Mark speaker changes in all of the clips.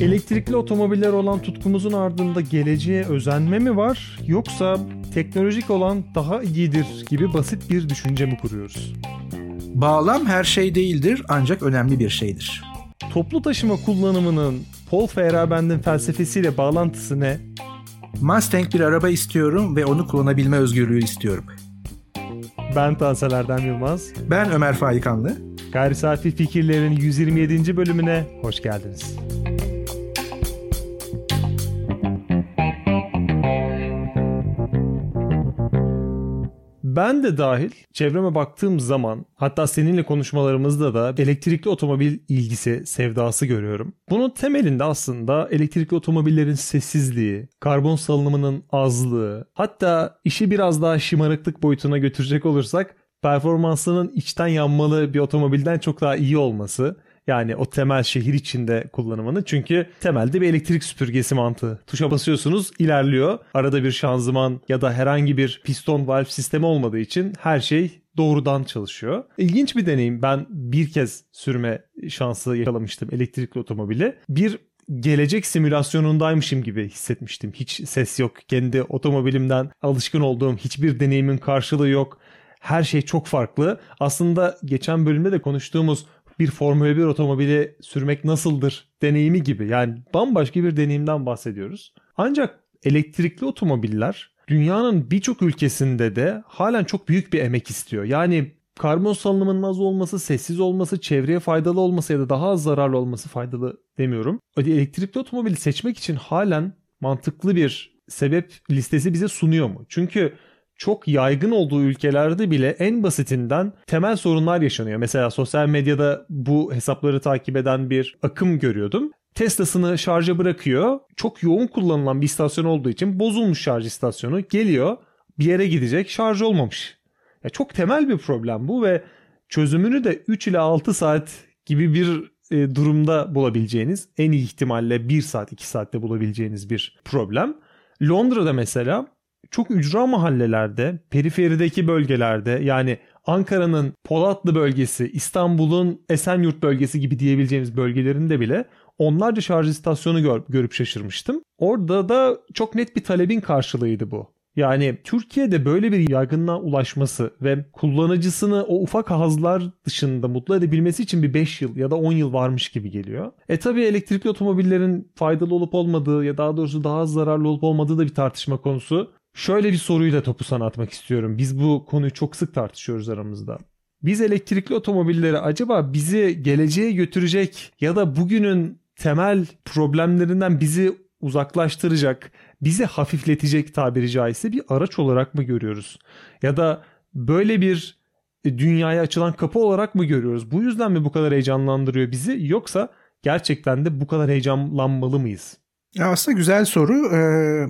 Speaker 1: Elektrikli otomobiller olan tutkumuzun ardında geleceğe özenme mi var yoksa teknolojik olan daha iyidir gibi basit bir düşünce mi kuruyoruz?
Speaker 2: Bağlam her şey değildir ancak önemli bir şeydir.
Speaker 1: Toplu taşıma kullanımının Paul Feyerabend'in felsefesiyle bağlantısı ne?
Speaker 2: Mustang bir araba istiyorum ve onu kullanabilme özgürlüğü istiyorum.
Speaker 1: Ben Tansel Erdem Yılmaz.
Speaker 2: Ben Ömer Faikanlı.
Speaker 1: Gayri Safi Fikirlerin 127. bölümüne hoş geldiniz. Ben de dahil çevreme baktığım zaman hatta seninle konuşmalarımızda da elektrikli otomobil ilgisi, sevdası görüyorum. Bunun temelinde aslında elektrikli otomobillerin sessizliği, karbon salınımının azlığı, hatta işi biraz daha şımarıklık boyutuna götürecek olursak performansının içten yanmalı bir otomobilden çok daha iyi olması yani o temel şehir içinde kullanımını. Çünkü temelde bir elektrik süpürgesi mantığı. Tuşa basıyorsunuz ilerliyor. Arada bir şanzıman ya da herhangi bir piston valve sistemi olmadığı için her şey doğrudan çalışıyor. İlginç bir deneyim. Ben bir kez sürme şansı yakalamıştım elektrikli otomobili. Bir gelecek simülasyonundaymışım gibi hissetmiştim. Hiç ses yok. Kendi otomobilimden alışkın olduğum hiçbir deneyimin karşılığı yok. Her şey çok farklı. Aslında geçen bölümde de konuştuğumuz bir Formula 1 otomobili sürmek nasıldır deneyimi gibi. Yani bambaşka bir deneyimden bahsediyoruz. Ancak elektrikli otomobiller dünyanın birçok ülkesinde de halen çok büyük bir emek istiyor. Yani karbon salınımının az olması, sessiz olması, çevreye faydalı olması ya da daha az zararlı olması faydalı demiyorum. Elektrikli otomobili seçmek için halen mantıklı bir sebep listesi bize sunuyor mu? Çünkü çok yaygın olduğu ülkelerde bile en basitinden temel sorunlar yaşanıyor. Mesela sosyal medyada bu hesapları takip eden bir akım görüyordum. Tesla'sını şarja bırakıyor. Çok yoğun kullanılan bir istasyon olduğu için bozulmuş şarj istasyonu. Geliyor bir yere gidecek şarj olmamış. Ya çok temel bir problem bu ve çözümünü de 3 ile 6 saat gibi bir e, durumda bulabileceğiniz en iyi ihtimalle 1 saat 2 saatte bulabileceğiniz bir problem. Londra'da mesela çok ücra mahallelerde, periferideki bölgelerde yani Ankara'nın Polatlı bölgesi, İstanbul'un Esenyurt bölgesi gibi diyebileceğimiz bölgelerinde bile onlarca şarj istasyonu gör, görüp şaşırmıştım. Orada da çok net bir talebin karşılığıydı bu. Yani Türkiye'de böyle bir yaygınlığa ulaşması ve kullanıcısını o ufak hazlar dışında mutlu edebilmesi için bir 5 yıl ya da 10 yıl varmış gibi geliyor. E tabi elektrikli otomobillerin faydalı olup olmadığı ya daha doğrusu daha az zararlı olup olmadığı da bir tartışma konusu. Şöyle bir soruyla topu sana atmak istiyorum. Biz bu konuyu çok sık tartışıyoruz aramızda. Biz elektrikli otomobilleri acaba bizi geleceğe götürecek ya da bugünün temel problemlerinden bizi uzaklaştıracak, bizi hafifletecek tabiri caizse bir araç olarak mı görüyoruz? Ya da böyle bir dünyaya açılan kapı olarak mı görüyoruz? Bu yüzden mi bu kadar heyecanlandırıyor bizi yoksa gerçekten de bu kadar heyecanlanmalı mıyız?
Speaker 2: Ya aslında güzel soru. Ee,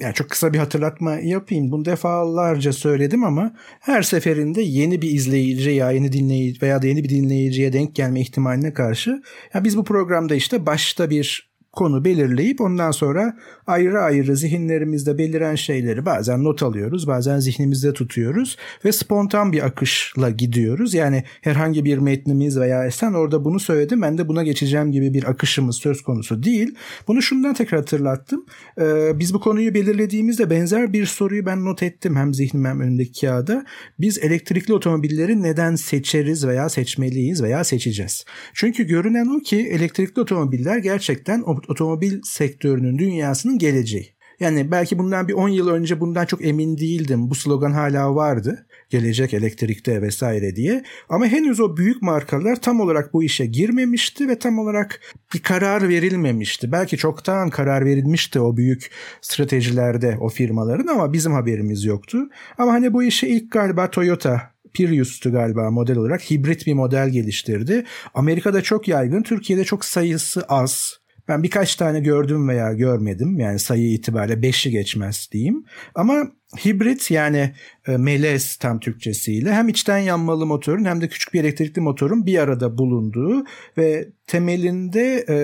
Speaker 2: yani çok kısa bir hatırlatma yapayım. Bunu defalarca söyledim ama her seferinde yeni bir izleyici ya yeni dinleyici veya da yeni bir dinleyiciye denk gelme ihtimaline karşı ya biz bu programda işte başta bir konu belirleyip ondan sonra ayrı ayrı zihinlerimizde beliren şeyleri bazen not alıyoruz, bazen zihnimizde tutuyoruz ve spontan bir akışla gidiyoruz. Yani herhangi bir metnimiz veya sen orada bunu söyledin ben de buna geçeceğim gibi bir akışımız söz konusu değil. Bunu şundan tekrar hatırlattım. Ee, biz bu konuyu belirlediğimizde benzer bir soruyu ben not ettim hem zihnim hem önümdeki kağıda. Biz elektrikli otomobilleri neden seçeriz veya seçmeliyiz veya seçeceğiz? Çünkü görünen o ki elektrikli otomobiller gerçekten otomobil sektörünün dünyasının geleceği. Yani belki bundan bir 10 yıl önce bundan çok emin değildim. Bu slogan hala vardı. Gelecek elektrikte vesaire diye. Ama henüz o büyük markalar tam olarak bu işe girmemişti ve tam olarak bir karar verilmemişti. Belki çoktan karar verilmişti o büyük stratejilerde o firmaların ama bizim haberimiz yoktu. Ama hani bu işe ilk galiba Toyota Prius'tu galiba model olarak hibrit bir model geliştirdi. Amerika'da çok yaygın, Türkiye'de çok sayısı az. Ben birkaç tane gördüm veya görmedim. Yani sayı itibariyle 5'i geçmez diyeyim. Ama hibrit yani e, melez tam Türkçesiyle hem içten yanmalı motorun hem de küçük bir elektrikli motorun bir arada bulunduğu ve temelinde e,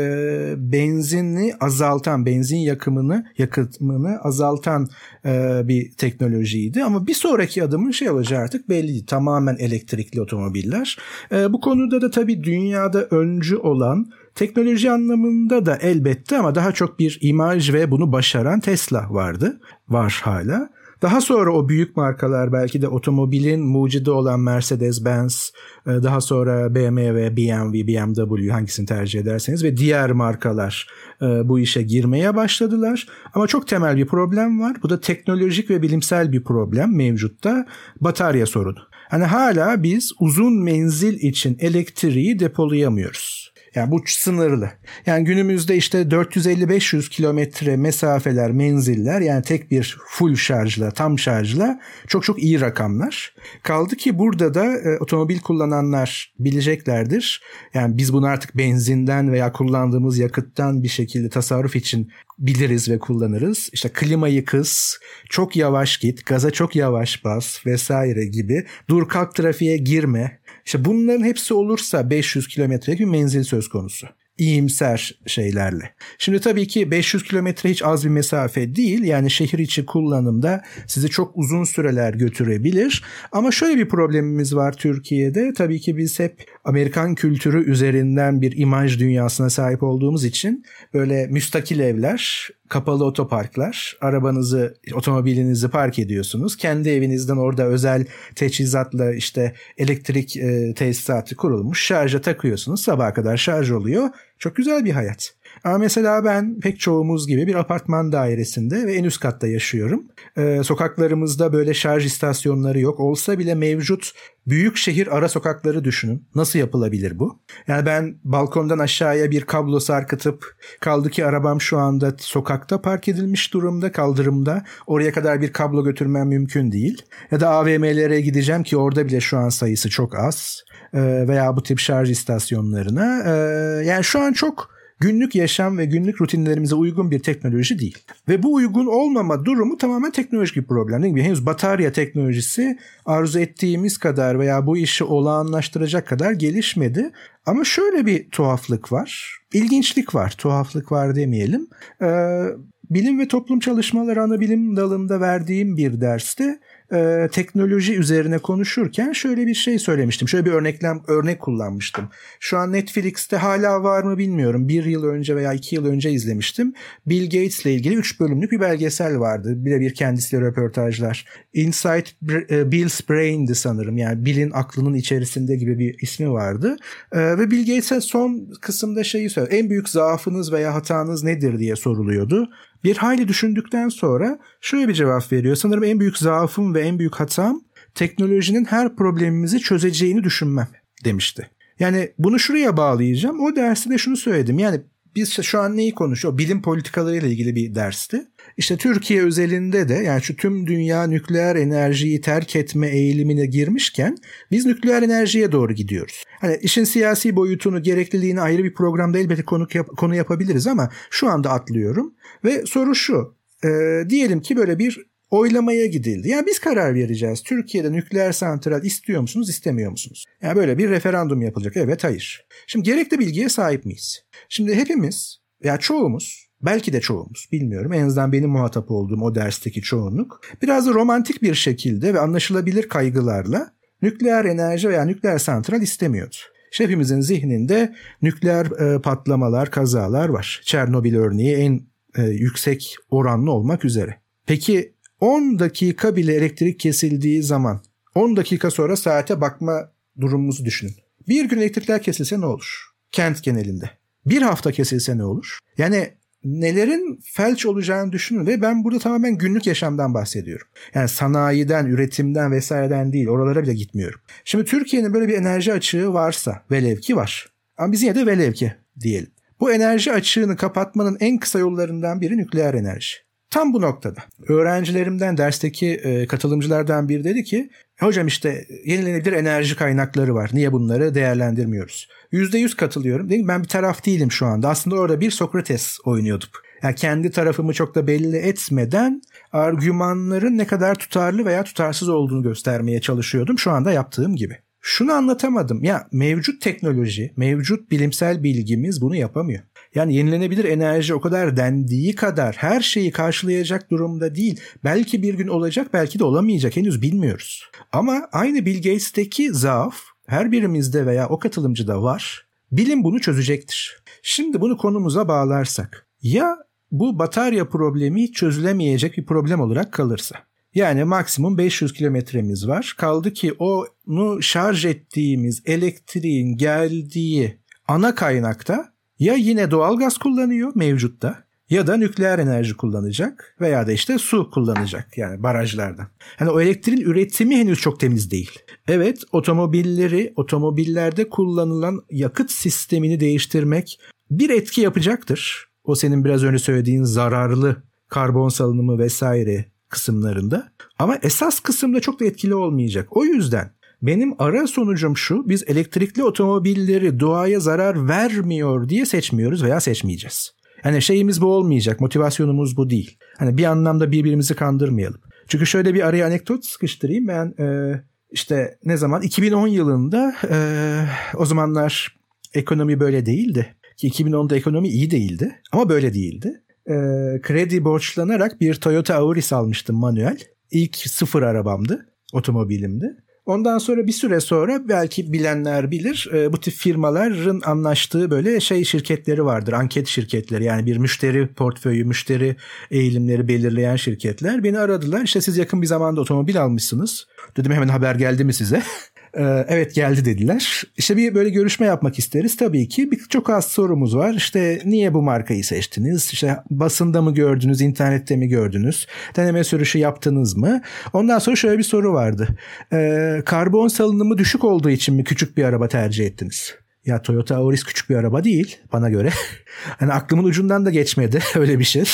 Speaker 2: benzinli azaltan, benzin yakımını, yakıtımını azaltan e, bir teknolojiydi. Ama bir sonraki adımın şey olacağı artık belli. Tamamen elektrikli otomobiller. E, bu konuda da tabii dünyada öncü olan Teknoloji anlamında da elbette ama daha çok bir imaj ve bunu başaran Tesla vardı. Var hala. Daha sonra o büyük markalar belki de otomobilin mucidi olan Mercedes-Benz, e, daha sonra BMW, BMW, BMW hangisini tercih ederseniz ve diğer markalar e, bu işe girmeye başladılar. Ama çok temel bir problem var. Bu da teknolojik ve bilimsel bir problem mevcutta. Batarya sorunu. Hani hala biz uzun menzil için elektriği depolayamıyoruz. Yani bu sınırlı. Yani günümüzde işte 450-500 kilometre mesafeler, menziller yani tek bir full şarjla, tam şarjla çok çok iyi rakamlar. Kaldı ki burada da e, otomobil kullananlar bileceklerdir. Yani biz bunu artık benzinden veya kullandığımız yakıttan bir şekilde tasarruf için biliriz ve kullanırız. İşte klimayı kıs, çok yavaş git, gaza çok yavaş bas vesaire gibi. Dur kalk trafiğe girme. İşte bunların hepsi olursa 500 kilometrelik bir menzil söz konusu iyimser şeylerle. Şimdi tabii ki 500 kilometre hiç az bir mesafe değil. Yani şehir içi kullanımda sizi çok uzun süreler götürebilir. Ama şöyle bir problemimiz var Türkiye'de. Tabii ki biz hep Amerikan kültürü üzerinden bir imaj dünyasına sahip olduğumuz için böyle müstakil evler, kapalı otoparklar, arabanızı, otomobilinizi park ediyorsunuz. Kendi evinizden orada özel teçhizatla işte elektrik e, tesisatı kurulmuş. Şarja takıyorsunuz. Sabaha kadar şarj oluyor. Çok güzel bir hayat. Ama mesela ben pek çoğumuz gibi bir apartman dairesinde ve en üst katta yaşıyorum. Ee, sokaklarımızda böyle şarj istasyonları yok. Olsa bile mevcut büyük şehir ara sokakları düşünün. Nasıl yapılabilir bu? Yani ben balkondan aşağıya bir kablo sarkıtıp kaldı ki arabam şu anda sokakta park edilmiş durumda kaldırımda. Oraya kadar bir kablo götürmem mümkün değil. Ya da AVM'lere gideceğim ki orada bile şu an sayısı çok az. Ee, veya bu tip şarj istasyonlarına. Ee, yani şu an çok günlük yaşam ve günlük rutinlerimize uygun bir teknoloji değil. Ve bu uygun olmama durumu tamamen teknolojik bir problem. Değil mi? Henüz batarya teknolojisi arzu ettiğimiz kadar veya bu işi olağanlaştıracak kadar gelişmedi. Ama şöyle bir tuhaflık var. İlginçlik var. Tuhaflık var demeyelim. Ee, bilim ve toplum çalışmaları ana bilim dalında verdiğim bir derste e, teknoloji üzerine konuşurken şöyle bir şey söylemiştim. Şöyle bir örneklem örnek kullanmıştım. Şu an Netflix'te hala var mı bilmiyorum. Bir yıl önce veya iki yıl önce izlemiştim. Bill Gates ile ilgili üç bölümlük bir belgesel vardı. Birebir kendisiyle röportajlar. Inside e, Bill's Brain'di sanırım. Yani Bill'in aklının içerisinde gibi bir ismi vardı. E, ve Bill Gates'e son kısımda şeyi söyledi. En büyük zaafınız veya hatanız nedir diye soruluyordu. Bir hayli düşündükten sonra şöyle bir cevap veriyor. Sanırım en büyük zaafım ve en büyük hatam teknolojinin her problemimizi çözeceğini düşünmem demişti. Yani bunu şuraya bağlayacağım. O derste de şunu söyledim. Yani biz şu an neyi konuşuyor? Bilim politikalarıyla ilgili bir dersti. İşte Türkiye özelinde de yani şu tüm dünya nükleer enerjiyi terk etme eğilimine girmişken biz nükleer enerjiye doğru gidiyoruz. Hani işin siyasi boyutunu, gerekliliğini ayrı bir programda elbette konu, yap, konu yapabiliriz ama şu anda atlıyorum. Ve soru şu. E, diyelim ki böyle bir oylamaya gidildi. Yani biz karar vereceğiz. Türkiye'de nükleer santral istiyor musunuz, istemiyor musunuz? Yani böyle bir referandum yapılacak. Evet, hayır. Şimdi gerekli bilgiye sahip miyiz? Şimdi hepimiz ya çoğumuz belki de çoğumuz bilmiyorum en azından benim muhatap olduğum o dersteki çoğunluk biraz da romantik bir şekilde ve anlaşılabilir kaygılarla nükleer enerji veya nükleer santral istemiyordu. Hepimizin zihninde nükleer e, patlamalar, kazalar var. Çernobil örneği en e, yüksek oranlı olmak üzere. Peki 10 dakika bile elektrik kesildiği zaman 10 dakika sonra saate bakma durumumuzu düşünün. Bir gün elektrikler kesilse ne olur? Kent genelinde. Bir hafta kesilse ne olur? Yani nelerin felç olacağını düşünün ve ben burada tamamen günlük yaşamdan bahsediyorum. Yani sanayiden, üretimden vesaireden değil oralara bile gitmiyorum. Şimdi Türkiye'nin böyle bir enerji açığı varsa velev ki var. Ama biz yine de velev ki diyelim. Bu enerji açığını kapatmanın en kısa yollarından biri nükleer enerji. Tam bu noktada. Öğrencilerimden, dersteki e, katılımcılardan biri dedi ki hocam işte yenilenebilir enerji kaynakları var. Niye bunları değerlendirmiyoruz? %100 katılıyorum. Dedim ben bir taraf değilim şu anda. Aslında orada bir Sokrates oynuyorduk. Yani kendi tarafımı çok da belli etmeden argümanların ne kadar tutarlı veya tutarsız olduğunu göstermeye çalışıyordum. Şu anda yaptığım gibi. Şunu anlatamadım. Ya mevcut teknoloji, mevcut bilimsel bilgimiz bunu yapamıyor. Yani yenilenebilir enerji o kadar dendiği kadar her şeyi karşılayacak durumda değil. Belki bir gün olacak, belki de olamayacak. Henüz bilmiyoruz. Ama aynı Bill Gates'teki zaaf her birimizde veya o katılımcıda var. Bilim bunu çözecektir. Şimdi bunu konumuza bağlarsak. Ya bu batarya problemi çözülemeyecek bir problem olarak kalırsa. Yani maksimum 500 kilometremiz var. Kaldı ki onu şarj ettiğimiz elektriğin geldiği ana kaynakta ya yine doğal gaz kullanıyor mevcutta ya da nükleer enerji kullanacak veya da işte su kullanacak yani barajlardan. Hani o elektriğin üretimi henüz çok temiz değil. Evet otomobilleri, otomobillerde kullanılan yakıt sistemini değiştirmek bir etki yapacaktır. O senin biraz önce söylediğin zararlı karbon salınımı vesaire kısımlarında. Ama esas kısımda çok da etkili olmayacak. O yüzden benim ara sonucum şu. Biz elektrikli otomobilleri doğaya zarar vermiyor diye seçmiyoruz veya seçmeyeceğiz. Hani şeyimiz bu olmayacak. Motivasyonumuz bu değil. Hani bir anlamda birbirimizi kandırmayalım. Çünkü şöyle bir araya anekdot sıkıştırayım. Ben e, işte ne zaman 2010 yılında e, o zamanlar ekonomi böyle değildi. Ki 2010'da ekonomi iyi değildi ama böyle değildi. E, kredi borçlanarak bir Toyota Auris almıştım manuel. İlk sıfır arabamdı, otomobilimdi. Ondan sonra bir süre sonra belki bilenler bilir e, bu tip firmaların anlaştığı böyle şey şirketleri vardır. Anket şirketleri yani bir müşteri portföyü, müşteri eğilimleri belirleyen şirketler. Beni aradılar işte siz yakın bir zamanda otomobil almışsınız. Dedim hemen haber geldi mi size? Ee, evet geldi dediler. İşte bir böyle görüşme yapmak isteriz tabii ki. Bir, çok az sorumuz var. İşte niye bu markayı seçtiniz? İşte basında mı gördünüz, internette mi gördünüz? Deneme sürüşü yaptınız mı? Ondan sonra şöyle bir soru vardı. Ee, karbon salınımı düşük olduğu için mi küçük bir araba tercih ettiniz? Ya Toyota Auris küçük bir araba değil bana göre. hani aklımın ucundan da geçmedi öyle bir şey.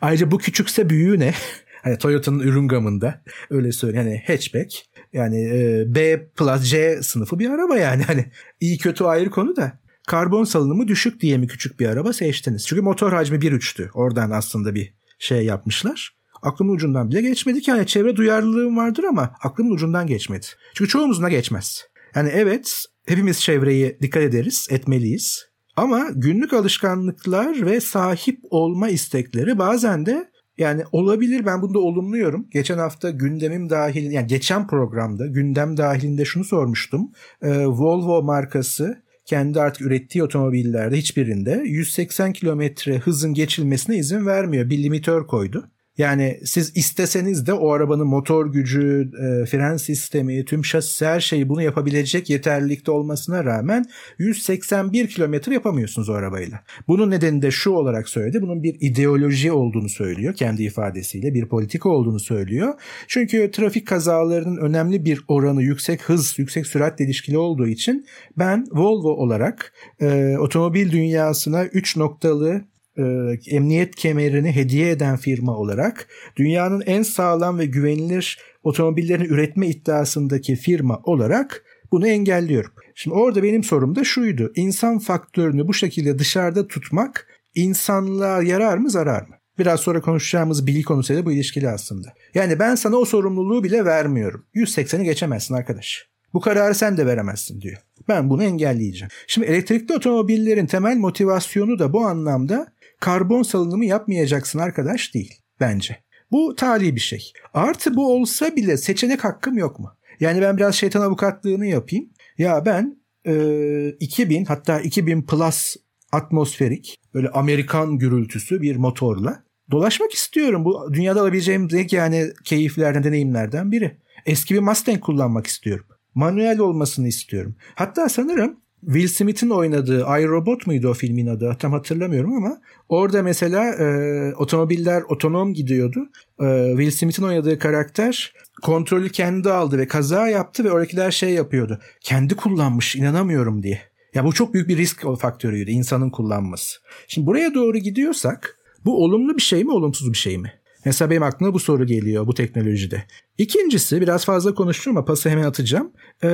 Speaker 2: Ayrıca bu küçükse büyüğü ne? Hani Toyota'nın ürün gamında öyle söyleyeyim. Yani hatchback. Yani e, B plus C sınıfı bir araba yani. Hani iyi kötü ayrı konu da. Karbon salınımı düşük diye mi küçük bir araba seçtiniz? Çünkü motor hacmi 1.3'tü. Oradan aslında bir şey yapmışlar. Aklımın ucundan bile geçmedi ki. Yani çevre duyarlılığım vardır ama aklımın ucundan geçmedi. Çünkü çoğumuzun da geçmez. Yani evet hepimiz çevreye dikkat ederiz, etmeliyiz. Ama günlük alışkanlıklar ve sahip olma istekleri bazen de yani olabilir ben bunu da olumluyorum. Geçen hafta gündemim dahil yani geçen programda gündem dahilinde şunu sormuştum. Ee, Volvo markası kendi artık ürettiği otomobillerde hiçbirinde 180 kilometre hızın geçilmesine izin vermiyor. Bir limitör koydu. Yani siz isteseniz de o arabanın motor gücü, e, fren sistemi, tüm şasisi her şeyi bunu yapabilecek yeterlilikte olmasına rağmen 181 kilometre yapamıyorsunuz o arabayla. Bunun nedeni de şu olarak söyledi. Bunun bir ideoloji olduğunu söylüyor kendi ifadesiyle. Bir politika olduğunu söylüyor. Çünkü trafik kazalarının önemli bir oranı yüksek hız, yüksek süratle ilişkili olduğu için ben Volvo olarak e, otomobil dünyasına 3 noktalı e, emniyet kemerini hediye eden firma olarak dünyanın en sağlam ve güvenilir otomobillerini üretme iddiasındaki firma olarak bunu engelliyorum. Şimdi orada benim sorum da şuydu. İnsan faktörünü bu şekilde dışarıda tutmak insanlığa yarar mı zarar mı? Biraz sonra konuşacağımız bilgi konusuyla bu ilişkili aslında. Yani ben sana o sorumluluğu bile vermiyorum. 180'i geçemezsin arkadaş. Bu kararı sen de veremezsin diyor. Ben bunu engelleyeceğim. Şimdi elektrikli otomobillerin temel motivasyonu da bu anlamda karbon salınımı yapmayacaksın arkadaş değil bence. Bu tali bir şey. Artı bu olsa bile seçenek hakkım yok mu? Yani ben biraz şeytan avukatlığını yapayım. Ya ben e, 2000 hatta 2000 plus atmosferik böyle Amerikan gürültüsü bir motorla dolaşmak istiyorum. Bu dünyada alabileceğim tek yani keyiflerden, deneyimlerden biri. Eski bir Mustang kullanmak istiyorum. Manuel olmasını istiyorum. Hatta sanırım Will Smith'in oynadığı iRobot muydu o filmin adı? Tam hatırlamıyorum ama orada mesela e, otomobiller otonom gidiyordu. E, Will Smith'in oynadığı karakter kontrolü kendi aldı ve kaza yaptı ve oradakiler şey yapıyordu. Kendi kullanmış inanamıyorum diye. Ya bu çok büyük bir risk faktörüydü insanın kullanması. Şimdi buraya doğru gidiyorsak bu olumlu bir şey mi olumsuz bir şey mi? Mesela benim aklıma bu soru geliyor bu teknolojide. İkincisi biraz fazla konuştum ama pası hemen atacağım. Ee,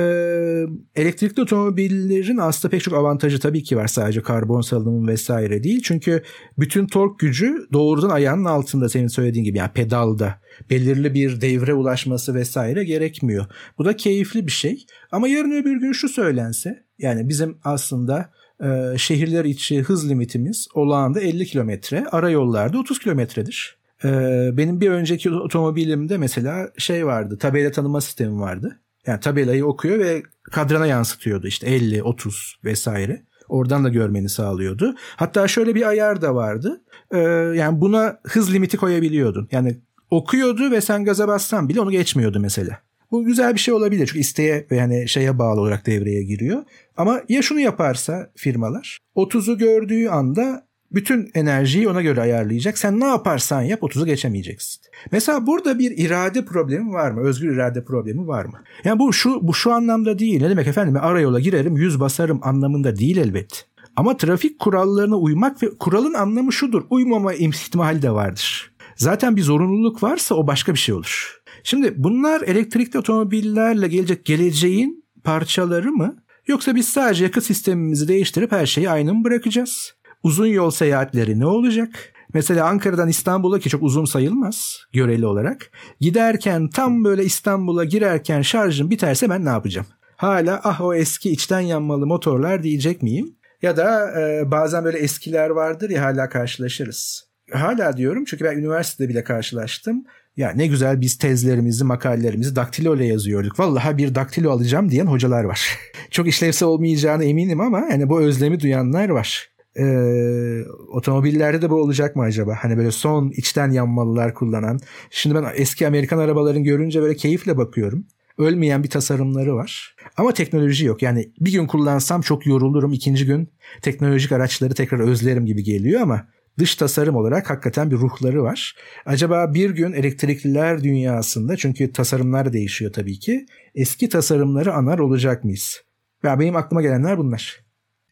Speaker 2: elektrikli otomobillerin aslında pek çok avantajı tabii ki var sadece karbon salınımı vesaire değil. Çünkü bütün tork gücü doğrudan ayağının altında senin söylediğin gibi yani pedalda belirli bir devre ulaşması vesaire gerekmiyor. Bu da keyifli bir şey. Ama yarın öbür gün şu söylense yani bizim aslında e, şehirler içi hız limitimiz olağanda 50 kilometre, ara yollarda 30 kilometredir. E, benim bir önceki otomobilimde mesela şey vardı, tabela tanıma sistemi vardı. Yani tabelayı okuyor ve kadrana yansıtıyordu işte 50, 30 vesaire. Oradan da görmeni sağlıyordu. Hatta şöyle bir ayar da vardı. Ee, yani buna hız limiti koyabiliyordun. Yani okuyordu ve sen gaza bassan bile onu geçmiyordu mesela. Bu güzel bir şey olabilir çünkü isteğe ve yani şeye bağlı olarak devreye giriyor. Ama ya şunu yaparsa firmalar 30'u gördüğü anda bütün enerjiyi ona göre ayarlayacak. Sen ne yaparsan yap 30'u geçemeyeceksin. Mesela burada bir irade problemi var mı? Özgür irade problemi var mı? Yani bu şu bu şu anlamda değil. Ne demek efendim? Arayola girerim, yüz basarım anlamında değil elbet. Ama trafik kurallarına uymak ve kuralın anlamı şudur. Uymama ihtimali de vardır. Zaten bir zorunluluk varsa o başka bir şey olur. Şimdi bunlar elektrikli otomobillerle gelecek geleceğin parçaları mı? Yoksa biz sadece yakıt sistemimizi değiştirip her şeyi aynı mı bırakacağız? Uzun yol seyahatleri ne olacak? Mesela Ankara'dan İstanbul'a ki çok uzun sayılmaz göreli olarak. Giderken tam böyle İstanbul'a girerken şarjım biterse ben ne yapacağım? Hala ah o eski içten yanmalı motorlar diyecek miyim? Ya da e, bazen böyle eskiler vardır ya hala karşılaşırız. Hala diyorum çünkü ben üniversitede bile karşılaştım. Ya ne güzel biz tezlerimizi, makalelerimizi daktilo ile yazıyorduk. Vallahi bir daktilo alacağım diyen hocalar var. Çok işlevsel olmayacağını eminim ama yani bu özlemi duyanlar var. Ee, otomobillerde de bu olacak mı acaba? Hani böyle son içten yanmalılar kullanan. Şimdi ben eski Amerikan arabaların görünce böyle keyifle bakıyorum. Ölmeyen bir tasarımları var. Ama teknoloji yok. Yani bir gün kullansam çok yorulurum. ikinci gün teknolojik araçları tekrar özlerim gibi geliyor ama dış tasarım olarak hakikaten bir ruhları var. Acaba bir gün elektrikliler dünyasında çünkü tasarımlar değişiyor tabii ki. Eski tasarımları anar olacak mıyız? Ya benim aklıma gelenler bunlar.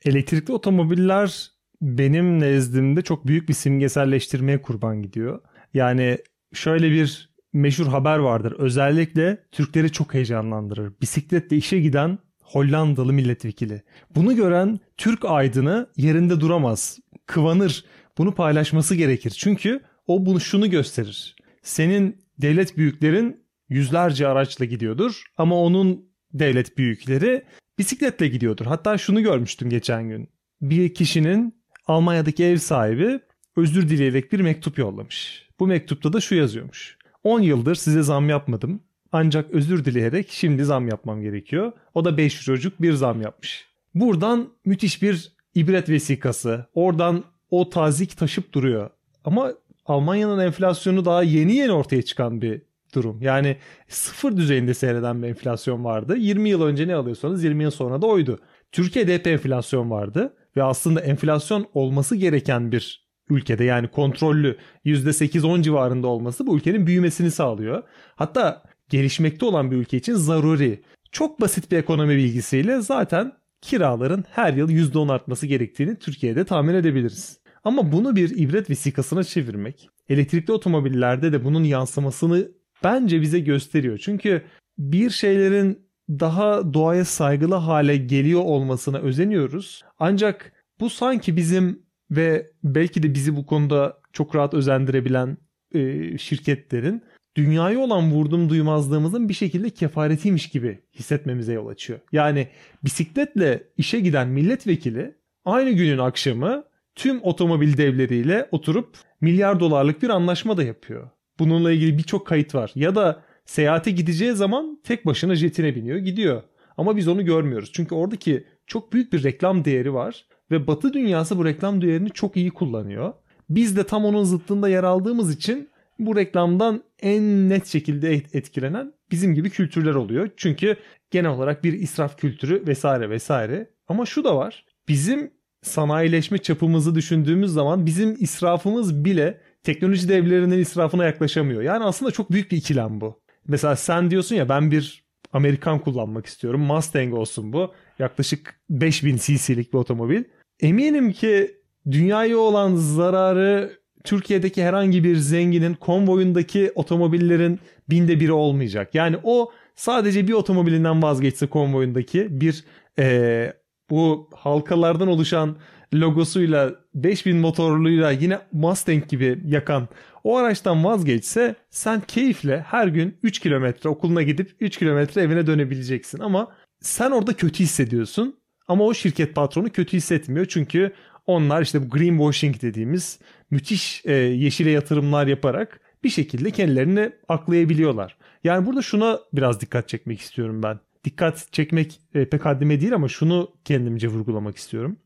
Speaker 1: Elektrikli otomobiller benim nezdimde çok büyük bir simgeselleştirmeye kurban gidiyor. Yani şöyle bir meşhur haber vardır. Özellikle Türkleri çok heyecanlandırır. Bisikletle işe giden Hollandalı milletvekili. Bunu gören Türk aydını yerinde duramaz. Kıvanır bunu paylaşması gerekir. Çünkü o bunu şunu gösterir. Senin devlet büyüklerin yüzlerce araçla gidiyordur ama onun devlet büyükleri bisikletle gidiyordur. Hatta şunu görmüştüm geçen gün. Bir kişinin Almanya'daki ev sahibi özür dileyerek bir mektup yollamış. Bu mektupta da şu yazıyormuş. 10 yıldır size zam yapmadım. Ancak özür dileyerek şimdi zam yapmam gerekiyor. O da 5 çocuk bir zam yapmış. Buradan müthiş bir ibret vesikası. Oradan o tazik taşıp duruyor. Ama Almanya'nın enflasyonu daha yeni yeni ortaya çıkan bir durum. Yani sıfır düzeyinde seyreden bir enflasyon vardı. 20 yıl önce ne alıyorsanız 20 yıl sonra da oydu. Türkiye'de hep enflasyon vardı ve aslında enflasyon olması gereken bir ülkede yani kontrollü %8-10 civarında olması bu ülkenin büyümesini sağlıyor. Hatta gelişmekte olan bir ülke için zaruri. Çok basit bir ekonomi bilgisiyle zaten kiraların her yıl %10 artması gerektiğini Türkiye'de tahmin edebiliriz. Ama bunu bir ibret vesikasına çevirmek, elektrikli otomobillerde de bunun yansımasını bence bize gösteriyor. Çünkü bir şeylerin daha doğaya saygılı hale geliyor olmasına özeniyoruz. Ancak bu sanki bizim ve belki de bizi bu konuda çok rahat özendirebilen e, şirketlerin dünyaya olan vurdum duymazlığımızın bir şekilde kefaretiymiş gibi hissetmemize yol açıyor. Yani bisikletle işe giden milletvekili aynı günün akşamı tüm otomobil devleriyle oturup milyar dolarlık bir anlaşma da yapıyor. Bununla ilgili birçok kayıt var. Ya da seyahate gideceği zaman tek başına jetine biniyor gidiyor. Ama biz onu görmüyoruz. Çünkü oradaki çok büyük bir reklam değeri var ve Batı dünyası bu reklam değerini çok iyi kullanıyor. Biz de tam onun zıttında yer aldığımız için bu reklamdan en net şekilde etkilenen bizim gibi kültürler oluyor. Çünkü genel olarak bir israf kültürü vesaire vesaire. Ama şu da var. Bizim sanayileşme çapımızı düşündüğümüz zaman bizim israfımız bile teknoloji devlerinin israfına yaklaşamıyor. Yani aslında çok büyük bir ikilem bu. Mesela sen diyorsun ya ben bir Amerikan kullanmak istiyorum. Mustang olsun bu. Yaklaşık 5000 cc'lik bir otomobil. Eminim ki dünyaya olan zararı Türkiye'deki herhangi bir zenginin konvoyundaki otomobillerin binde biri olmayacak. Yani o sadece bir otomobilinden vazgeçse konvoyundaki bir e, bu halkalardan oluşan logosuyla 5000 motorluyla yine Mustang gibi yakan o araçtan vazgeçse sen keyifle her gün 3 kilometre okuluna gidip 3 kilometre evine dönebileceksin ama sen orada kötü hissediyorsun ama o şirket patronu kötü hissetmiyor çünkü onlar işte bu greenwashing dediğimiz müthiş e, yeşile yatırımlar yaparak bir şekilde kendilerini aklayabiliyorlar. Yani burada şuna biraz dikkat çekmek istiyorum ben. Dikkat çekmek e, pek haddime değil ama şunu kendimce vurgulamak istiyorum.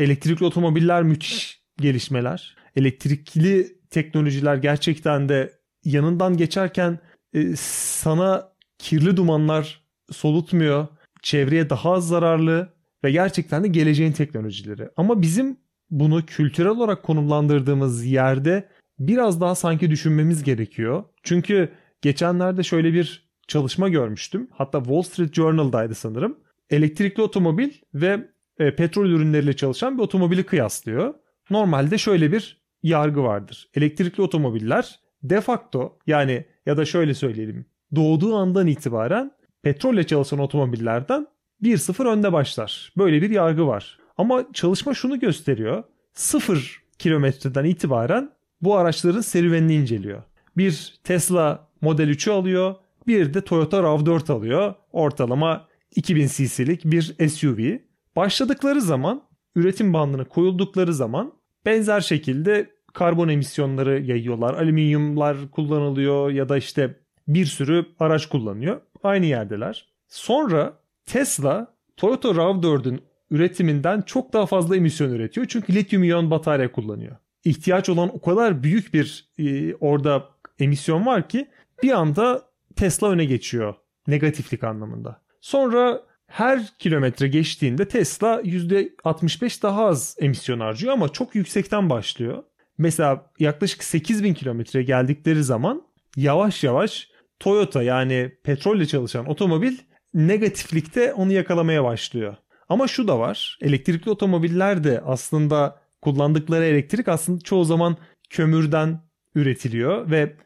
Speaker 1: Elektrikli otomobiller müthiş gelişmeler. Elektrikli teknolojiler gerçekten de yanından geçerken e, sana kirli dumanlar solutmuyor. Çevreye daha az zararlı ve gerçekten de geleceğin teknolojileri. Ama bizim bunu kültürel olarak konumlandırdığımız yerde biraz daha sanki düşünmemiz gerekiyor. Çünkü geçenlerde şöyle bir çalışma görmüştüm. Hatta Wall Street Journal'daydı sanırım. Elektrikli otomobil ve e, petrol ürünleriyle çalışan bir otomobili kıyaslıyor. Normalde şöyle bir yargı vardır. Elektrikli otomobiller de facto yani ya da şöyle söyleyelim doğduğu andan itibaren petrolle çalışan otomobillerden 1-0 önde başlar. Böyle bir yargı var. Ama çalışma şunu gösteriyor. 0 kilometreden itibaren bu araçların serüvenini inceliyor. Bir Tesla Model 3'ü alıyor. Bir de Toyota RAV4 alıyor. Ortalama 2000 cc'lik bir SUV. Başladıkları zaman üretim bandına koyuldukları zaman benzer şekilde karbon emisyonları yayıyorlar. Alüminyumlar kullanılıyor ya da işte bir sürü araç kullanıyor. Aynı yerdeler. Sonra Tesla Toyota RAV4'ün üretiminden çok daha fazla emisyon üretiyor. Çünkü lityum iyon batarya kullanıyor. İhtiyaç olan o kadar büyük bir e, orada emisyon var ki bir anda Tesla öne geçiyor negatiflik anlamında. Sonra her kilometre geçtiğinde Tesla %65 daha az emisyon harcıyor ama çok yüksekten başlıyor. Mesela yaklaşık 8000 kilometreye geldikleri zaman yavaş yavaş Toyota yani petrolle çalışan otomobil negatiflikte onu yakalamaya başlıyor. Ama şu da var. Elektrikli otomobiller de aslında kullandıkları elektrik aslında çoğu zaman kömürden üretiliyor ve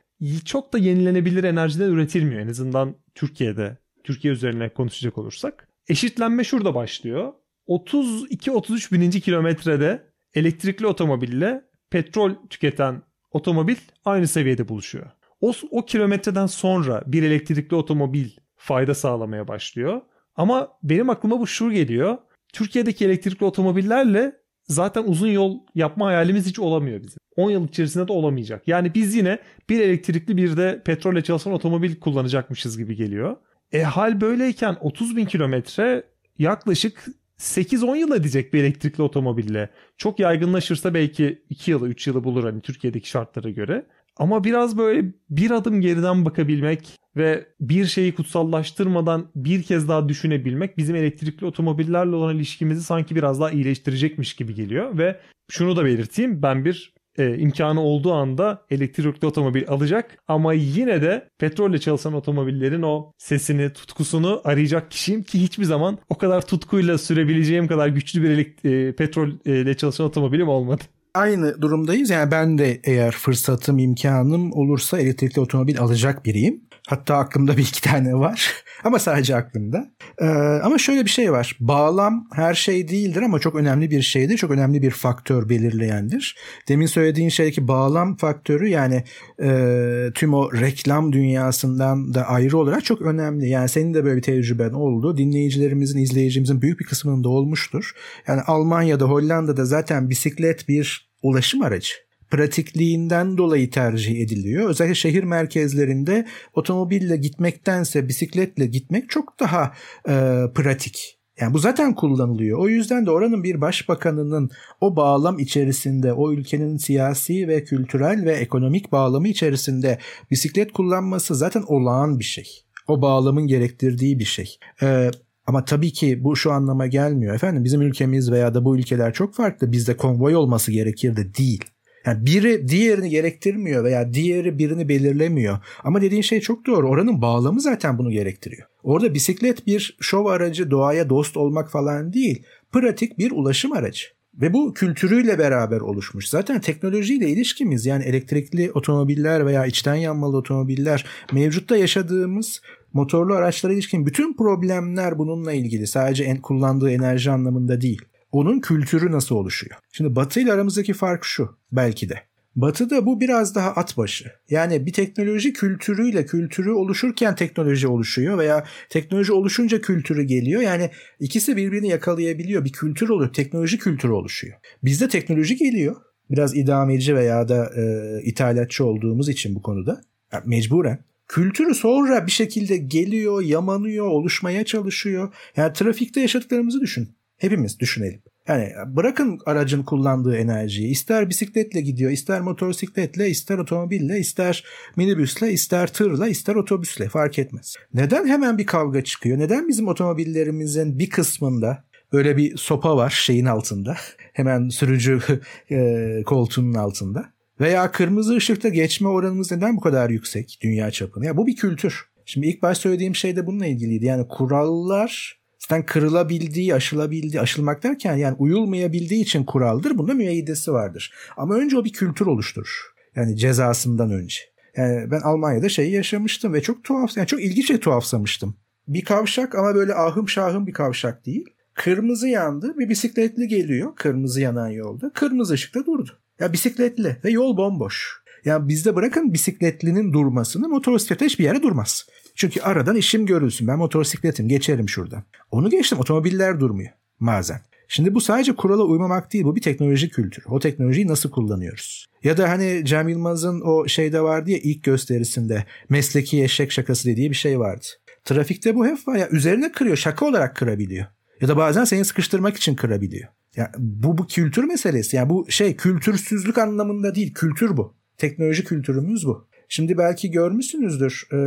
Speaker 1: çok da yenilenebilir enerjiden üretilmiyor en azından Türkiye'de. Türkiye üzerine konuşacak olursak. Eşitlenme şurada başlıyor. 32-33 bininci kilometrede elektrikli otomobille petrol tüketen otomobil aynı seviyede buluşuyor. O, o kilometreden sonra bir elektrikli otomobil fayda sağlamaya başlıyor. Ama benim aklıma bu şu geliyor. Türkiye'deki elektrikli otomobillerle zaten uzun yol yapma hayalimiz hiç olamıyor bizim. 10 yıl içerisinde de olamayacak. Yani biz yine bir elektrikli bir de petrolle çalışan otomobil kullanacakmışız gibi geliyor. E hal böyleyken 30 bin kilometre yaklaşık 8-10 yıl edecek bir elektrikli otomobille. Çok yaygınlaşırsa belki 2 yılı 3 yılı bulur hani Türkiye'deki şartlara göre. Ama biraz böyle bir adım geriden bakabilmek ve bir şeyi kutsallaştırmadan bir kez daha düşünebilmek bizim elektrikli otomobillerle olan ilişkimizi sanki biraz daha iyileştirecekmiş gibi geliyor ve şunu da belirteyim ben bir e, imkanı olduğu anda elektrikli otomobil alacak ama yine de petrolle çalışan otomobillerin o sesini, tutkusunu arayacak kişiyim ki hiçbir zaman o kadar tutkuyla sürebileceğim kadar güçlü bir elektri- e, petrolle çalışan otomobilim olmadı
Speaker 2: aynı durumdayız. Yani ben de eğer fırsatım, imkanım olursa elektrikli otomobil alacak biriyim. Hatta aklımda bir iki tane var. ama sadece aklımda. Ee, ama şöyle bir şey var. Bağlam her şey değildir ama çok önemli bir şeydir. Çok önemli bir faktör belirleyendir. Demin söylediğin şeydeki bağlam faktörü yani e, tüm o reklam dünyasından da ayrı olarak çok önemli. Yani senin de böyle bir tecrüben oldu. Dinleyicilerimizin, izleyicimizin büyük bir kısmının da olmuştur. Yani Almanya'da, Hollanda'da zaten bisiklet bir ulaşım aracı pratikliğinden dolayı tercih ediliyor. Özellikle şehir merkezlerinde otomobille gitmektense bisikletle gitmek çok daha e, pratik. Yani bu zaten kullanılıyor. O yüzden de oranın bir başbakanının o bağlam içerisinde, o ülkenin siyasi ve kültürel ve ekonomik bağlamı içerisinde bisiklet kullanması zaten olağan bir şey. O bağlamın gerektirdiği bir şey. Ee, ama tabii ki bu şu anlama gelmiyor. Efendim bizim ülkemiz veya da bu ülkeler çok farklı. Bizde konvoy olması gerekir de değil. Yani biri diğerini gerektirmiyor veya diğeri birini belirlemiyor. Ama dediğin şey çok doğru. Oranın bağlamı zaten bunu gerektiriyor. Orada bisiklet bir şov aracı, doğaya dost olmak falan değil. Pratik bir ulaşım aracı. Ve bu kültürüyle beraber oluşmuş. Zaten teknolojiyle ilişkimiz yani elektrikli otomobiller veya içten yanmalı otomobiller mevcutta yaşadığımız motorlu araçlara ilişkin bütün problemler bununla ilgili. Sadece en kullandığı enerji anlamında değil. Onun kültürü nasıl oluşuyor? Şimdi Batı ile aramızdaki fark şu belki de. Batı'da bu biraz daha at başı. Yani bir teknoloji kültürüyle kültürü oluşurken teknoloji oluşuyor veya teknoloji oluşunca kültürü geliyor. Yani ikisi birbirini yakalayabiliyor. Bir kültür oluyor. Teknoloji kültürü oluşuyor. Bizde teknoloji geliyor. Biraz idameci veya da e, ithalatçı olduğumuz için bu konuda. Yani mecburen. Kültürü sonra bir şekilde geliyor, yamanıyor, oluşmaya çalışıyor. Yani trafikte yaşadıklarımızı düşün. Hepimiz düşünelim. Yani bırakın aracın kullandığı enerjiyi. İster bisikletle gidiyor, ister motosikletle, ister otomobille, ister minibüsle, ister tırla, ister otobüsle fark etmez. Neden hemen bir kavga çıkıyor? Neden bizim otomobillerimizin bir kısmında böyle bir sopa var şeyin altında. Hemen sürücü e, koltuğunun altında. Veya kırmızı ışıkta geçme oranımız neden bu kadar yüksek dünya çapında? Ya bu bir kültür. Şimdi ilk baş söylediğim şey de bununla ilgiliydi. Yani kurallar zaten kırılabildiği, aşılabildiği, aşılmak derken yani uyulmayabildiği için kuraldır. Bunda müeyyidesi vardır. Ama önce o bir kültür oluşturur. Yani cezasından önce. Yani ben Almanya'da şeyi yaşamıştım ve çok tuhaf, yani çok ilginç ve tuhafsamıştım. Bir kavşak ama böyle ahım şahım bir kavşak değil. Kırmızı yandı, bir bisikletli geliyor kırmızı yanan yolda. Kırmızı ışıkta durdu. Ya bisikletli ve yol bomboş. Yani bizde bırakın bisikletlinin durmasını motosiklet hiçbir yere durmaz. Çünkü aradan işim görülsün. Ben motosikletim geçerim şuradan. Onu geçtim otomobiller durmuyor bazen. Şimdi bu sadece kurala uymamak değil bu bir teknoloji kültürü. O teknolojiyi nasıl kullanıyoruz? Ya da hani Cem Yılmaz'ın o şeyde vardı ya ilk gösterisinde mesleki eşek şakası dediği bir şey vardı. Trafikte bu hep var ya üzerine kırıyor şaka olarak kırabiliyor. Ya da bazen seni sıkıştırmak için kırabiliyor. Ya bu bu kültür meselesi. Yani bu şey kültürsüzlük anlamında değil, kültür bu. Teknoloji kültürümüz bu. Şimdi belki görmüşsünüzdür. E,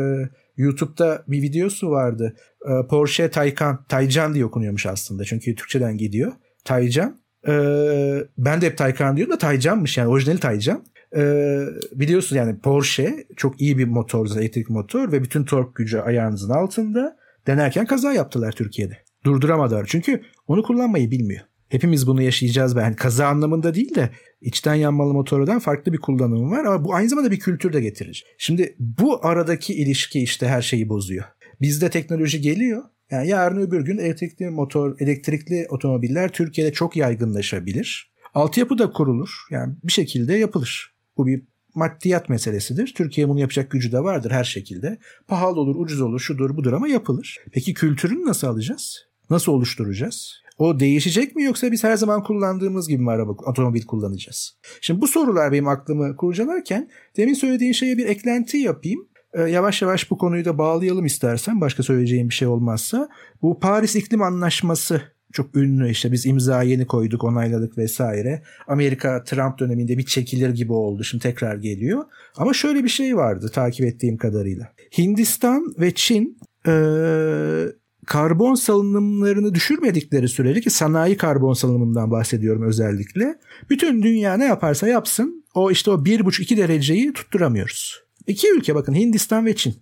Speaker 2: YouTube'da bir videosu vardı. E, Porsche Taycan, Taycan diye okunuyormuş aslında. Çünkü Türkçeden gidiyor. Taycan. E, ben de hep Taycan diyorum da Taycan'mış yani orijinali Taycan. E, biliyorsunuz yani Porsche çok iyi bir motor, elektrik motor ve bütün tork gücü ayağınızın altında. Denerken kaza yaptılar Türkiye'de. Durduramadılar çünkü onu kullanmayı bilmiyor. Hepimiz bunu yaşayacağız. Yani kaza anlamında değil de içten yanmalı motordan farklı bir kullanımı var ama bu aynı zamanda bir kültür de getirir. Şimdi bu aradaki ilişki işte her şeyi bozuyor. Bizde teknoloji geliyor. Yani yarın öbür gün elektrikli motor, elektrikli otomobiller Türkiye'de çok yaygınlaşabilir. Altyapı da kurulur. Yani bir şekilde yapılır. Bu bir maddiyat meselesidir. Türkiye bunu yapacak gücü de vardır her şekilde. Pahalı olur, ucuz olur, şudur budur ama yapılır. Peki kültürünü nasıl alacağız? Nasıl oluşturacağız? O değişecek mi yoksa biz her zaman kullandığımız gibi mi araba otomobil kullanacağız? Şimdi bu sorular benim aklımı kurcalarken demin söylediğin şeye bir eklenti yapayım. Ee, yavaş yavaş bu konuyu da bağlayalım istersen başka söyleyeceğim bir şey olmazsa. Bu Paris İklim Anlaşması çok ünlü işte biz imza yeni koyduk onayladık vesaire. Amerika Trump döneminde bir çekilir gibi oldu şimdi tekrar geliyor. Ama şöyle bir şey vardı takip ettiğim kadarıyla. Hindistan ve Çin ee, karbon salınımlarını düşürmedikleri sürece ki sanayi karbon salınımından bahsediyorum özellikle. Bütün dünya ne yaparsa yapsın o işte o 1,5-2 dereceyi tutturamıyoruz. İki ülke bakın Hindistan ve Çin.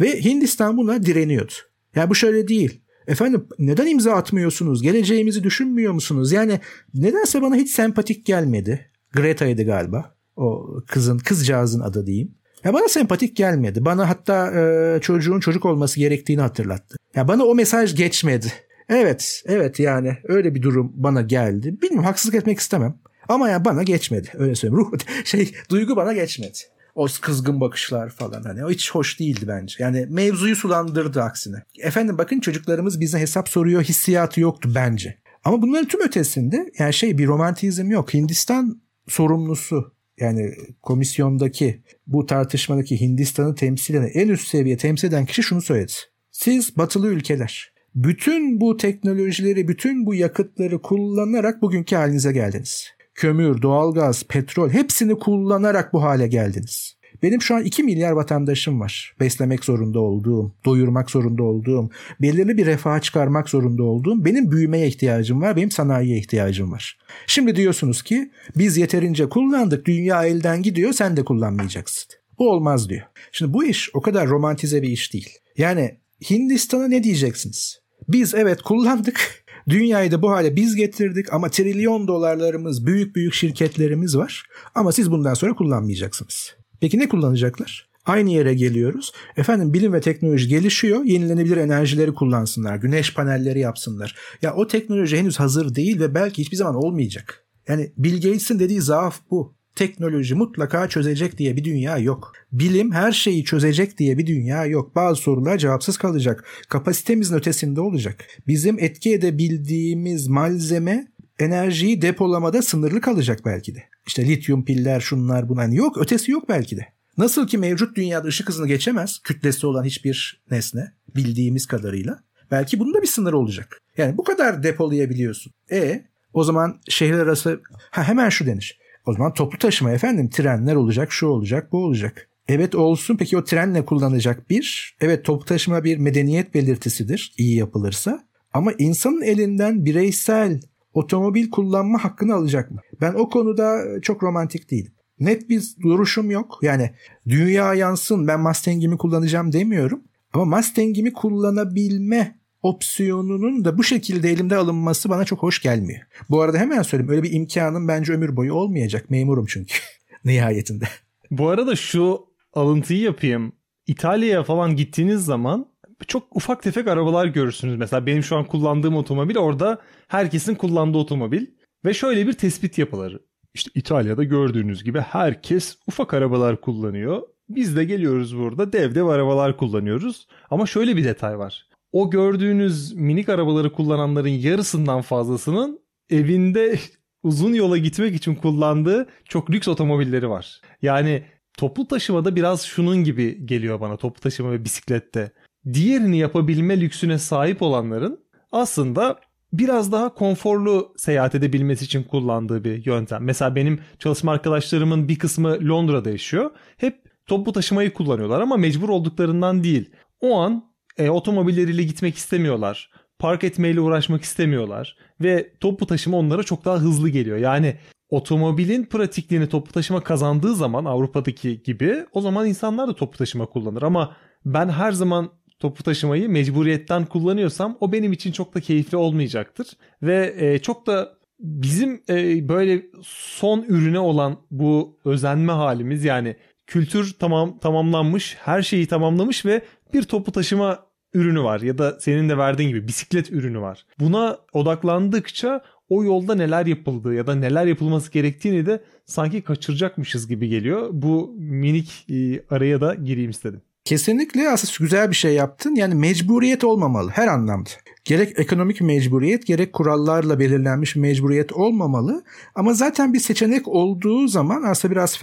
Speaker 2: Ve Hindistan buna direniyordu. Yani bu şöyle değil. Efendim neden imza atmıyorsunuz? Geleceğimizi düşünmüyor musunuz? Yani nedense bana hiç sempatik gelmedi. Greta'ydı galiba. O kızın, kızcağızın adı diyeyim. Ya bana sempatik gelmedi. Bana hatta e, çocuğun çocuk olması gerektiğini hatırlattı. Ya bana o mesaj geçmedi. Evet, evet yani öyle bir durum bana geldi. Bilmiyorum haksızlık etmek istemem. Ama ya bana geçmedi. Öyle söyleyeyim. Ruh, şey, duygu bana geçmedi. O kızgın bakışlar falan hani o hiç hoş değildi bence. Yani mevzuyu sulandırdı aksine. Efendim bakın çocuklarımız bize hesap soruyor hissiyatı yoktu bence. Ama bunların tüm ötesinde yani şey bir romantizm yok. Hindistan sorumlusu yani komisyondaki bu tartışmadaki Hindistan'ı temsil eden en üst seviye temsil eden kişi şunu söyledi. Siz batılı ülkeler bütün bu teknolojileri, bütün bu yakıtları kullanarak bugünkü halinize geldiniz. Kömür, doğalgaz, petrol hepsini kullanarak bu hale geldiniz. Benim şu an 2 milyar vatandaşım var. Beslemek zorunda olduğum, doyurmak zorunda olduğum, belirli bir refaha çıkarmak zorunda olduğum, benim büyümeye ihtiyacım var, benim sanayiye ihtiyacım var. Şimdi diyorsunuz ki biz yeterince kullandık, dünya elden gidiyor, sen de kullanmayacaksın. Bu olmaz diyor. Şimdi bu iş o kadar romantize bir iş değil. Yani Hindistan'a ne diyeceksiniz? Biz evet kullandık Dünyayı da bu hale biz getirdik ama trilyon dolarlarımız, büyük büyük şirketlerimiz var. Ama siz bundan sonra kullanmayacaksınız. Peki ne kullanacaklar? Aynı yere geliyoruz. Efendim bilim ve teknoloji gelişiyor. Yenilenebilir enerjileri kullansınlar. Güneş panelleri yapsınlar. Ya o teknoloji henüz hazır değil ve belki hiçbir zaman olmayacak. Yani Bill Gates'in dediği zaaf bu. Teknoloji mutlaka çözecek diye bir dünya yok. Bilim her şeyi çözecek diye bir dünya yok. Bazı sorular cevapsız kalacak. Kapasitemizin ötesinde olacak. Bizim etki edebildiğimiz malzeme enerjiyi depolamada sınırlı kalacak belki de. İşte lityum piller şunlar bunlar yok ötesi yok belki de. Nasıl ki mevcut dünyada ışık hızını geçemez kütlesi olan hiçbir nesne bildiğimiz kadarıyla. Belki bunun bir sınır olacak. Yani bu kadar depolayabiliyorsun. E o zaman şehir arası ha hemen şu denir. O zaman toplu taşıma efendim trenler olacak şu olacak bu olacak. Evet olsun peki o tren ne kullanacak bir? Evet toplu taşıma bir medeniyet belirtisidir iyi yapılırsa. Ama insanın elinden bireysel otomobil kullanma hakkını alacak mı? Ben o konuda çok romantik değilim. Net bir duruşum yok. Yani dünya yansın ben Mustang'imi kullanacağım demiyorum. Ama Mustang'imi kullanabilme opsiyonunun da bu şekilde elimde alınması bana çok hoş gelmiyor. Bu arada hemen söyleyeyim öyle bir imkanım bence ömür boyu olmayacak. Memurum çünkü nihayetinde.
Speaker 1: Bu arada şu alıntıyı yapayım. İtalya'ya falan gittiğiniz zaman çok ufak tefek arabalar görürsünüz. Mesela benim şu an kullandığım otomobil orada herkesin kullandığı otomobil. Ve şöyle bir tespit yapılır. İşte İtalya'da gördüğünüz gibi herkes ufak arabalar kullanıyor. Biz de geliyoruz burada dev dev arabalar kullanıyoruz. Ama şöyle bir detay var. O gördüğünüz minik arabaları kullananların yarısından fazlasının evinde uzun yola gitmek için kullandığı çok lüks otomobilleri var. Yani toplu taşımada biraz şunun gibi geliyor bana toplu taşıma ve bisiklette. Diğerini yapabilme lüksüne sahip olanların aslında biraz daha konforlu seyahat edebilmesi için kullandığı bir yöntem. Mesela benim çalışma arkadaşlarımın bir kısmı Londra'da yaşıyor. Hep toplu taşımayı kullanıyorlar ama mecbur olduklarından değil. O an e, otomobilleriyle gitmek istemiyorlar. Park etmeyle uğraşmak istemiyorlar ve toplu taşıma onlara çok daha hızlı geliyor. Yani otomobilin pratikliğini toplu taşıma kazandığı zaman Avrupa'daki gibi o zaman insanlar da toplu taşıma kullanır ama ben her zaman toplu taşımayı mecburiyetten kullanıyorsam o benim için çok da keyifli olmayacaktır. Ve e, çok da bizim e, böyle son ürüne olan bu özenme halimiz yani kültür tamam tamamlanmış, her şeyi tamamlamış ve bir toplu taşıma ürünü var ya da senin de verdiğin gibi bisiklet ürünü var. Buna odaklandıkça o yolda neler yapıldığı ya da neler yapılması gerektiğini de sanki kaçıracakmışız gibi geliyor. Bu minik e, araya da gireyim istedim.
Speaker 2: Kesinlikle aslında güzel bir şey yaptın. Yani mecburiyet olmamalı her anlamda. Gerek ekonomik mecburiyet gerek kurallarla belirlenmiş mecburiyet olmamalı. Ama zaten bir seçenek olduğu zaman aslında biraz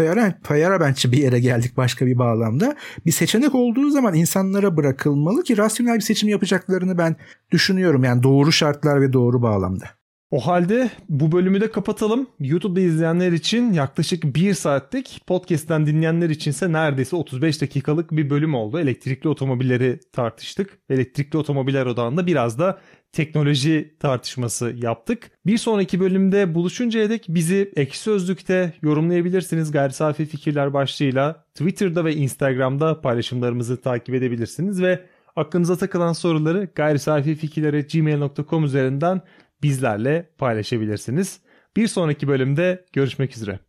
Speaker 2: bence bir yere geldik başka bir bağlamda. Bir seçenek olduğu zaman insanlara bırakılmalı ki rasyonel bir seçim yapacaklarını ben düşünüyorum. Yani doğru şartlar ve doğru bağlamda.
Speaker 1: O halde bu bölümü de kapatalım. YouTube'da izleyenler için yaklaşık 1 saatlik, podcast'ten dinleyenler içinse neredeyse 35 dakikalık bir bölüm oldu. Elektrikli otomobilleri tartıştık. Elektrikli otomobiller odağında biraz da teknoloji tartışması yaptık. Bir sonraki bölümde buluşuncaya dek bizi Ekşi Sözlük'te yorumlayabilirsiniz. Gayri safi fikirler başlığıyla Twitter'da ve Instagram'da paylaşımlarımızı takip edebilirsiniz ve aklınıza takılan soruları gayri safi fikirlere gmail.com üzerinden bizlerle paylaşabilirsiniz. Bir sonraki bölümde görüşmek üzere.